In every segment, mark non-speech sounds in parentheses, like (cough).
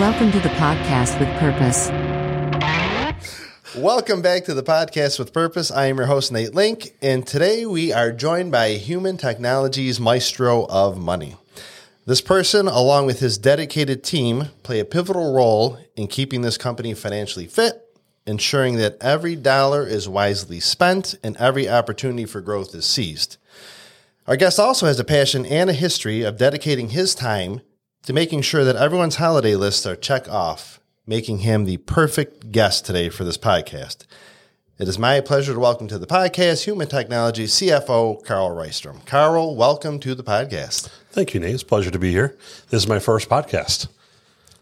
Welcome to the podcast with purpose. Welcome back to the podcast with purpose. I am your host, Nate Link, and today we are joined by Human Technologies Maestro of Money. This person, along with his dedicated team, play a pivotal role in keeping this company financially fit, ensuring that every dollar is wisely spent and every opportunity for growth is seized. Our guest also has a passion and a history of dedicating his time to making sure that everyone's holiday lists are check off, making him the perfect guest today for this podcast. It is my pleasure to welcome to the podcast Human Technology CFO Carl Reistrom. Carl, welcome to the podcast. Thank you, Nate. It's a pleasure to be here. This is my first podcast.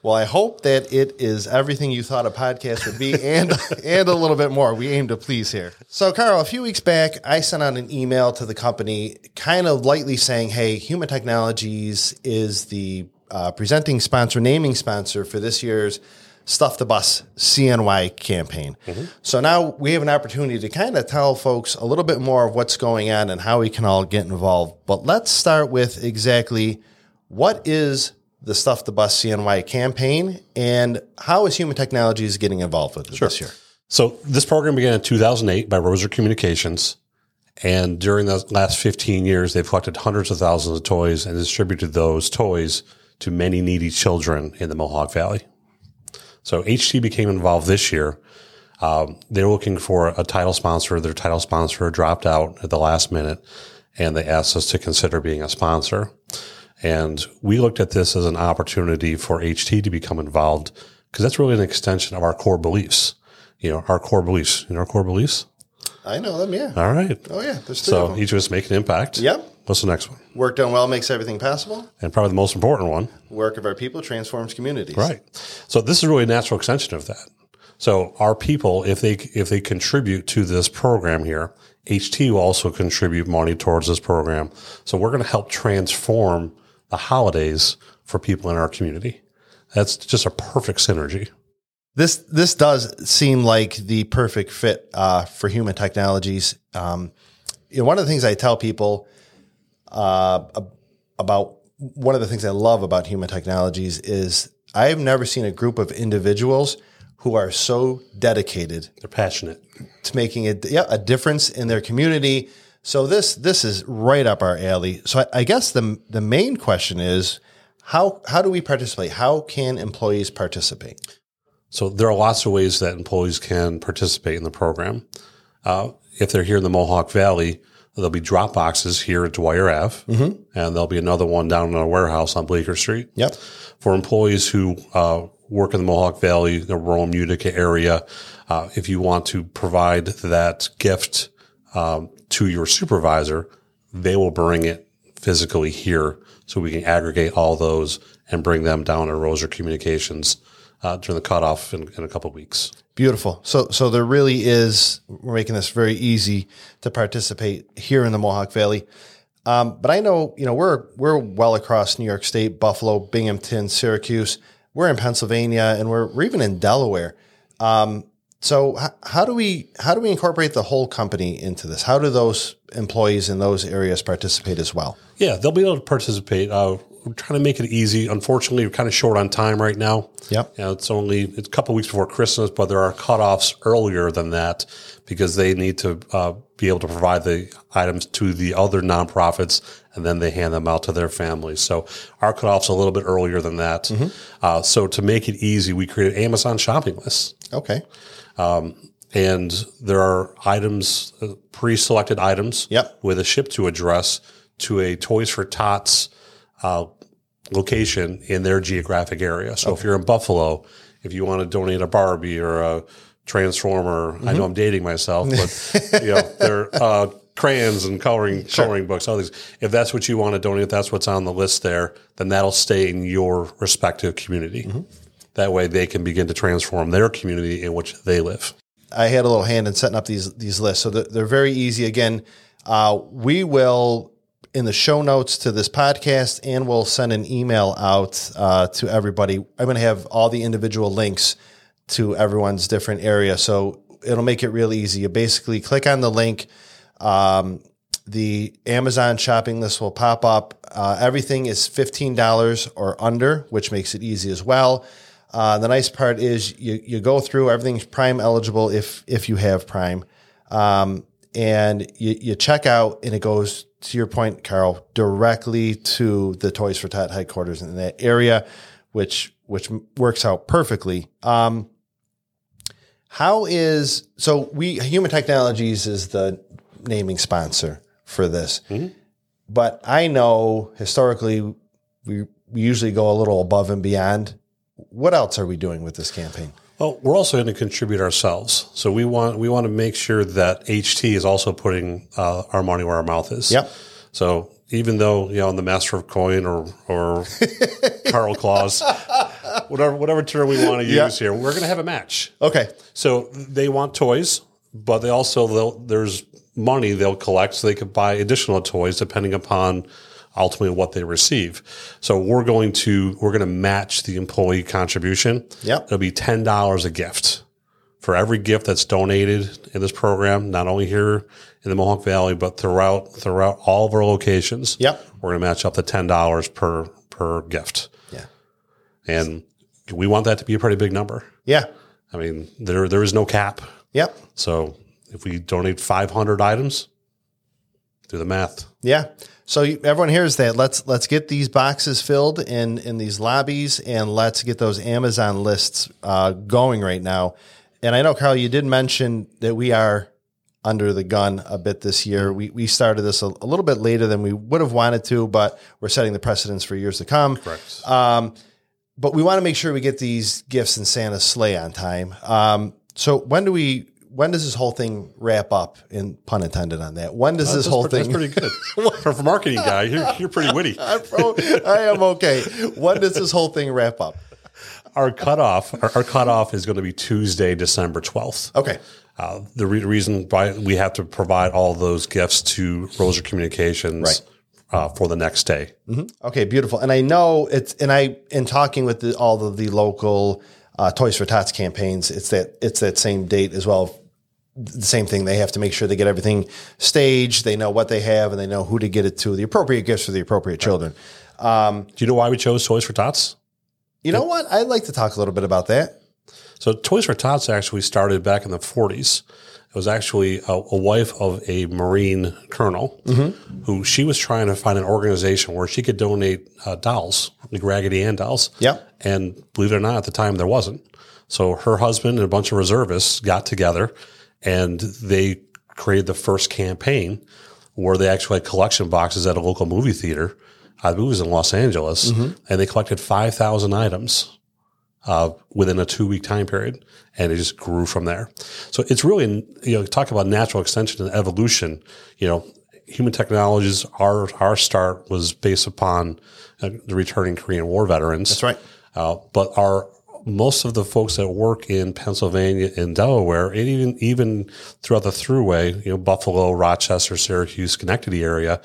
Well, I hope that it is everything you thought a podcast would be and (laughs) and a little bit more. We aim to please here. So, Carl, a few weeks back, I sent out an email to the company kind of lightly saying, "Hey, Human Technologies is the uh, presenting sponsor, naming sponsor for this year's Stuff the Bus CNY campaign. So now we have an opportunity to kind of tell folks a little bit more of what's going on and how we can all get involved. But let's start with exactly what is the Stuff the Bus CNY campaign and how is Human Technologies getting involved with it this year? So this program began in 2008 by Roser Communications. And during the last 15 years, they've collected hundreds of thousands of toys and distributed those toys to many needy children in the Mohawk Valley. So HT became involved this year. Um, they're looking for a title sponsor. Their title sponsor dropped out at the last minute and they asked us to consider being a sponsor. And we looked at this as an opportunity for HT to become involved because that's really an extension of our core beliefs. You know, our core beliefs. You know, our core beliefs. I know them, yeah. All right. Oh, yeah. There's three So each of us make an impact. Yep. What's the next one? Work done well makes everything possible. And probably the most important one. Work of our people transforms communities. Right. So this is really a natural extension of that. So our people, if they if they contribute to this program here, HT will also contribute money towards this program. So we're going to help transform the holidays for people in our community. That's just a perfect synergy. This this does seem like the perfect fit uh, for human technologies. Um, you know, one of the things I tell people uh, about one of the things I love about human technologies is I have never seen a group of individuals who are so dedicated They're passionate. to making a yeah a difference in their community. So this this is right up our alley. So I, I guess the the main question is how how do we participate? How can employees participate? So there are lots of ways that employees can participate in the program. Uh, if they're here in the Mohawk Valley, there'll be drop boxes here at Dwyer Ave, and there'll be another one down in our warehouse on Bleecker Street. Yep. For employees who uh, work in the Mohawk Valley, the Rome, Utica area, uh, if you want to provide that gift um, to your supervisor, they will bring it physically here so we can aggregate all those and bring them down to Roser Communications uh, during the cutoff in, in a couple of weeks. Beautiful. So, so there really is. We're making this very easy to participate here in the Mohawk Valley. Um, but I know, you know, we're we're well across New York State, Buffalo, Binghamton, Syracuse. We're in Pennsylvania, and we're we're even in Delaware. Um, so, h- how do we how do we incorporate the whole company into this? How do those employees in those areas participate as well? Yeah, they'll be able to participate. Uh, we're trying to make it easy. Unfortunately, we're kind of short on time right now. Yep. You know, it's only it's a couple weeks before Christmas, but there are cutoffs earlier than that because they need to uh, be able to provide the items to the other nonprofits, and then they hand them out to their families. So our cutoff's a little bit earlier than that. Uh, so to make it easy, we created Amazon shopping lists. Okay. and there are items, uh, pre-selected items, Yep. with a ship to address to a Toys for Tots uh, location in their geographic area. So if you're in Buffalo, if you want to donate a Barbie or a Transformer, I know I'm dating myself, but (laughs) you know they're uh, crayons and coloring coloring books, all these. If that's what you want to donate, that's what's on the list there. Then that'll stay in your respective community. That way, they can begin to transform their community in which they live. I had a little hand in setting up these these lists, so they're, they're very easy. Again, uh, we will in the show notes to this podcast, and we'll send an email out uh, to everybody. I'm going to have all the individual links to everyone's different area, so it'll make it real easy. You basically click on the link. Um, the Amazon shopping list will pop up. Uh, everything is fifteen dollars or under, which makes it easy as well. Uh, the nice part is you, you go through everything's Prime eligible if if you have Prime, um, and you, you check out and it goes to your point, Carl, directly to the Toys for Tot headquarters in that area, which which works out perfectly. Um, how is so? We Human Technologies is the naming sponsor for this, but I know historically we we usually go a little above and beyond. What else are we doing with this campaign? Well, we're also going to contribute ourselves. So we want we want to make sure that HT is also putting uh, our money where our mouth is. Yep. So even though you know I'm the master of coin or or (laughs) Carl Claus, whatever whatever term we want to use Yeah. here, we're going to have a match. Okay, So they want toys, but they also they'll, there's money they'll collect so they could buy additional toys depending upon ultimately what they receive. So we're going to we're going to match the employee contribution. Yep. It'll be ten dollars a gift for every gift that's donated in this program, not only here in the Mohawk Valley, but throughout throughout all of our locations. Yep. We're going to match up to ten dollars per per gift, yeah, and we want that to be a pretty big number. yeah, I mean, there there is no cap. yep, So if we donate 500 items, do the math. yeah. So everyone hears that. Let's let's get these boxes filled in in these lobbies, and let's get those Amazon lists uh, going right now. And I know, Carl, you did mention that we are under the gun a bit this year. We we started this a, a little bit later than we would have wanted to, but we're setting the precedence for years to come. Correct. Um, but we want to make sure we get these gifts in Santa's sleigh on time. Um, so when do we? When does this whole thing wrap up? In pun intended on that. When does this whole thing? that's pretty good. (laughs) for, for marketing guy, you're, you're pretty witty. (laughs) Pro- I am okay. When does this whole thing wrap up? Our cutoff, our, our cutoff is going to be Tuesday, December 12th. Okay. Uh, the re- reason why we have to provide all those gifts to Roser Communications Right. uh, for the next day. Okay, beautiful. And I know it's and I in talking with the, all of the local uh, Toys for Tots campaigns, it's that it's that same date as well. The same thing. They have to make sure they get everything staged. They know what they have, and they know who to get it to. The appropriate gifts for the appropriate children. Do you know why we chose Toys for Tots? You know what? I'd like to talk a little bit about that. So Toys for Tots actually started back in the 40s. It was actually a, a wife of a Marine colonel who she was trying to find an organization where she could donate uh, dolls, like Raggedy Ann dolls. Yep. And believe it or not, at the time there wasn't. So her husband and a bunch of reservists got together and they created the first campaign where they actually had collection boxes at a local movie theater. I believe it was in Los Angeles, and they collected 5,000 items uh, within a two week time period, and it just grew from there. So it's really, you know, talk about natural extension and evolution. You know, human technologies. Our our start was based upon uh, the returning Korean War veterans. That's right. Uh, but our most of the folks that work in Pennsylvania and Delaware, and even even throughout the throughway, you know, Buffalo, Rochester, Syracuse, Schenectady area,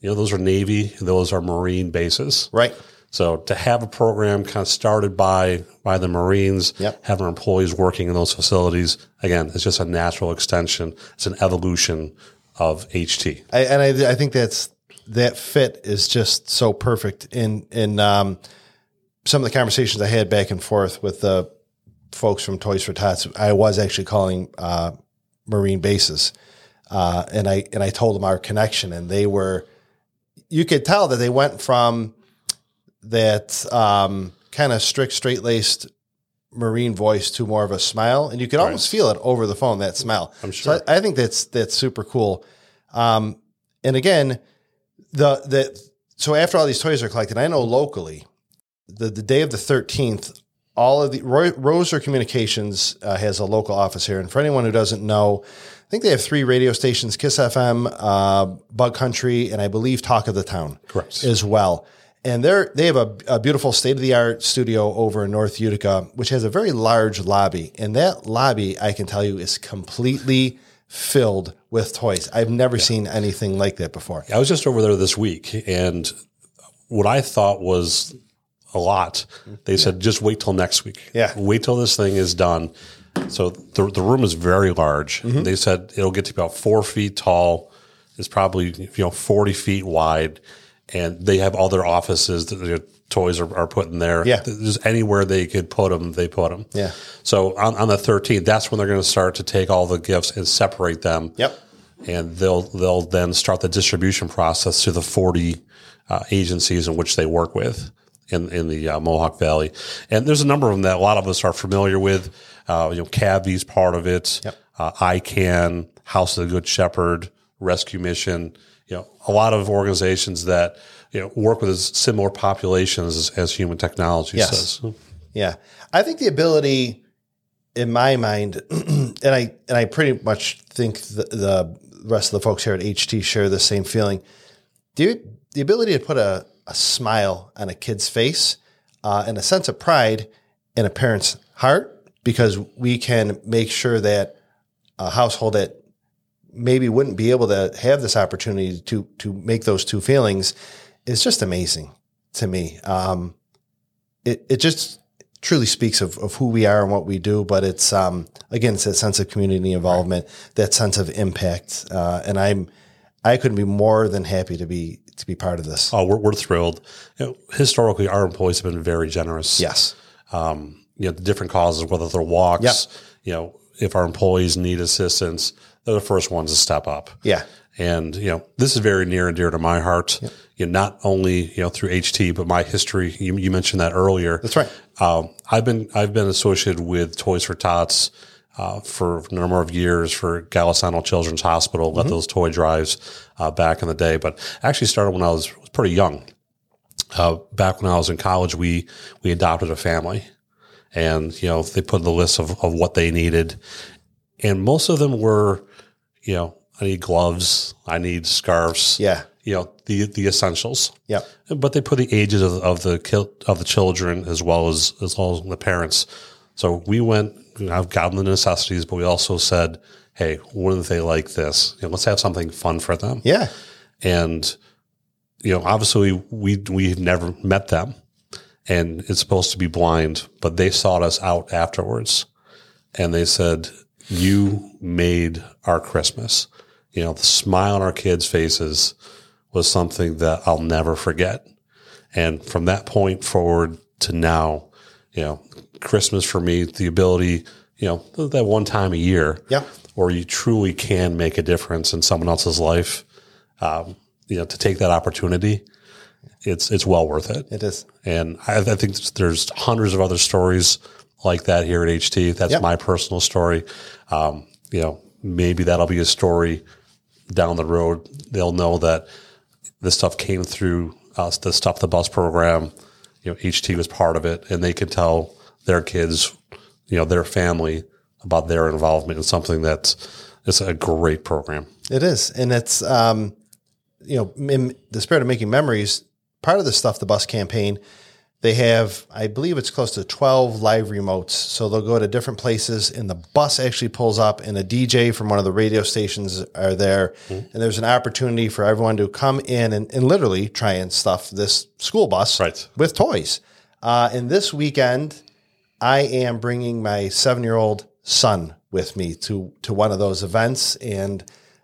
you know, those are Navy, those are Marine bases. Right. So to have a program kind of started by by the Marines, Yep. have our employees working in those facilities, again, it's just a natural extension. It's an evolution of HT. I, and I, I think that's that fit is just so perfect in in um, some of the conversations I had back and forth with the folks from Toys for Tots. I was actually calling uh, Marine bases, uh, and I and I told them our connection, and they were. You could tell that they went from that um, kind of strict, straight laced Marine voice to more of a smile, and you could almost feel it over the phone. That smile. I'm sure. So I, I think that's that's super cool. Um, and again, the the so after all these toys are collected, I know locally, the the day of the thirteenth, all of the Roy, Roser Communications uh, has a local office here, and for anyone who doesn't know, I think they have three radio stations: Kiss FM, uh, Bug Country, and I believe Talk of the Town, Correct. as well. And they're they have a, a beautiful state of the art studio over in North Utica, which has a very large lobby. And that lobby, I can tell you, is completely filled with toys. I've never seen anything like that before. I was just over there this week, and what I thought was a lot, they said just wait till next week. Yeah. wait till this thing is done. So the the room is very large. They said it'll get to about four feet tall. It's probably you know forty feet wide, and they have all their offices that their toys are, are put in there. Yeah. Just anywhere they could put them, they put them. Yeah. So on, on the 13th, that's when they're going to start to take all the gifts and separate them. Yep. And they'll they'll then start the distribution process to the 40 uh, agencies in which they work with in in the uh, Mohawk Valley. And there's a number of them that a lot of us are familiar with. Uh, you know, CAVVY's part of it. Yep. Uh, ICAN, House of the Good Shepherd, Rescue Mission. You know, a lot of organizations that you know work with similar populations as, as human technology Yes. says. Yeah. I think the ability in my mind, (clears throat) and I and I pretty much think the, the rest of the folks here at HT share the same feeling. The, the ability to put a, a smile on a kid's face uh, and a sense of pride in a parent's heart because we can make sure that a household that maybe wouldn't be able to have this opportunity to to make those two feelings is just amazing to me. Um, it it just truly speaks of, of who we are and what we do, but it's um, again it's that sense of community involvement, that sense of impact, uh, and I'm I couldn't be more than happy to be to be part of this. Oh, we're, we're thrilled. You know, historically, our employees have been very generous. Yes, um, you know, the different causes, whether they're walks, Yep. you know, if our employees need assistance, they're the first ones to step up. yeah, And, you know, this is very near and dear to my heart. You know, not only, you know, through HT, but my history. You, you mentioned that earlier. that's right. Um, I've been, I've been associated with Toys for Tots, uh, for a number of years for Golisano Children's Hospital, led those toy drives, uh, back in the day, but actually started when I was, was pretty young. Uh, back when I was in college, we, we adopted a family and, you know, they put the list of, of what they needed. And most of them were, you know, I need gloves. I need scarves. Yeah, You know, the, the essentials. yeah, But they put the ages of, of the of the children as well as as well as the parents. So we went. You know, I've gotten the necessities, but we also said, "Hey, wouldn't they like this? You know, let's have something fun for them." yeah, And you know, obviously, we we've never met them, and it's supposed to be blind, but they sought us out afterwards, and they said, "You made our Christmas." You know, the smile on our kids' faces was something that I'll never forget. And from that point forward to now, you know, Christmas for me, the ability, you know, that one time a year, Yeah. where you truly can make a difference in someone else's life, um, you know, to take that opportunity, it's it's well worth it. it is. And I, I think there's hundreds of other stories like that here at HT. That's Yep. my personal story. Um, you know, maybe that'll be a story down the road. They'll know that this stuff came through us, the stuff the bus program. You know, HT was part of it, and they can tell their kids, you know, their family about their involvement in something that's it's a great program. It is, and it's um, you know, in the spirit of making memories. Part of the stuff, the bus campaign, they have, I believe it's close to twelve live remotes. So they'll go to different places, and the bus actually pulls up, and a DJ from one of the radio stations are there, and there's an opportunity for everyone to come in and, and literally try and stuff this school bus Right. with toys. Uh, and this weekend, I am bringing my seven year old son with me to to one of those events, and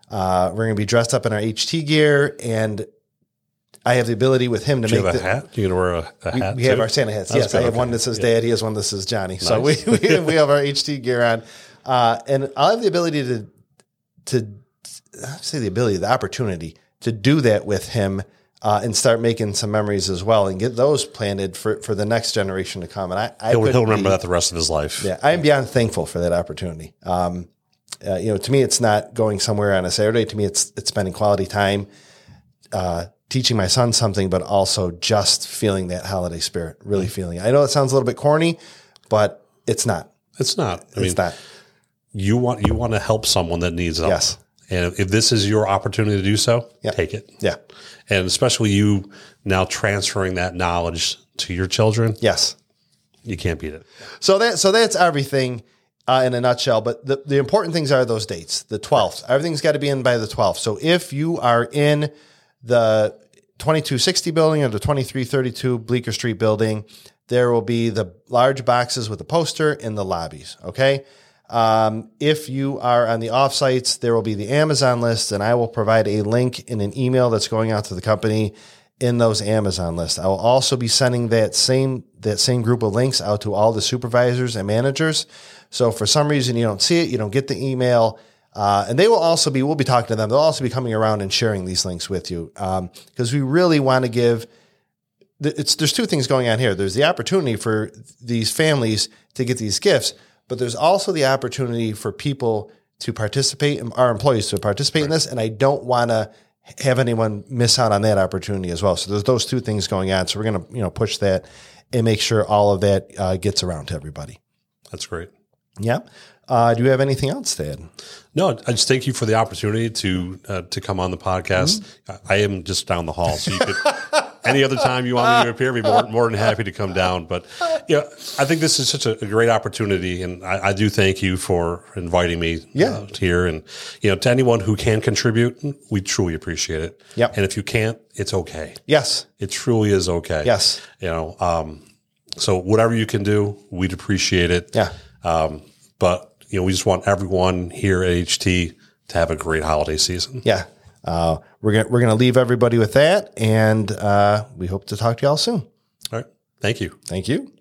uh, we're going to be dressed up in our HT gear, and I have the ability with him to Do you make have a hat? You're gonna wear a, a hat? we have our Santa hats. That's yes, I have Okay. one that says Yeah. Dad. He has one that says Johnny. So we, Nice. (laughs) we, we have our HT gear on, uh, and I'll have the ability to to I say the ability, the opportunity to do that with him. Uh, and start making some memories as well, and get those planted for, for the next generation to come. And I, I He'll, he'll remember be- that the rest of his life. yeah, I am beyond thankful for that opportunity. Um, uh, you know, to me, it's not going somewhere on a Saturday. To me, it's it's spending quality time, uh, teaching my son something, but also just feeling that holiday spirit. Really feeling. it. I know it sounds a little bit corny, but it's not. It's not. I mean, It's not. you want you want to help someone that needs help. Yes. And if this is your opportunity to do so, Yeah. take it. Yeah. And especially you now transferring that knowledge to your children, Yes. you can't beat it. So that so that's everything uh, in a nutshell. But the, the important things are those dates. The twelfth. Everything's got to be in by the twelfth. So if you are in the twenty two sixty building or the twenty three thirty two Bleecker Street building, there will be the large boxes with the poster in the lobbies. Okay. Um, if you are on the offsites, there will be the Amazon list, and I will provide a link in an email that's going out to the company. in those Amazon lists. I will also be sending that same that same group of links out to all the supervisors and managers. So for some reason you don't see it, you don't get the email, uh, and they will also be we'll be talking to them. They'll also be coming around and sharing these links with you because we really want to give. It's there's two things going on here. There's the opportunity for these families to get these gifts, but there's also the opportunity for people to participate, our employees to participate in this. And I don't want to have anyone miss out on that opportunity as well. So there's those two things going on. So we're going to, you know, push that and make sure all of that uh, gets around to everybody. That's great. Yeah. Uh, do you have anything else to add? No, I just thank you for the opportunity to uh, to come on the podcast. Mm-hmm. I am just down the hall, so you could (laughs) any other time you want me to appear, I'd be more, more than happy to come down. But yeah, you know, I think this is such a, a great opportunity, and I, I, do thank you for inviting me yeah. uh, here. And you know, to anyone who can contribute, we truly appreciate it. Yep. And if you can't, it's okay. Yes, it truly is okay. Yes. You know, um, so whatever you can do, we'd appreciate it. Yeah. Um, but you know, we just want everyone here at HT to have a great holiday season. Yeah. Uh, we're gonna we're gonna leave everybody with that, and uh, we hope to talk to y'all soon. All right. Thank you. Thank you.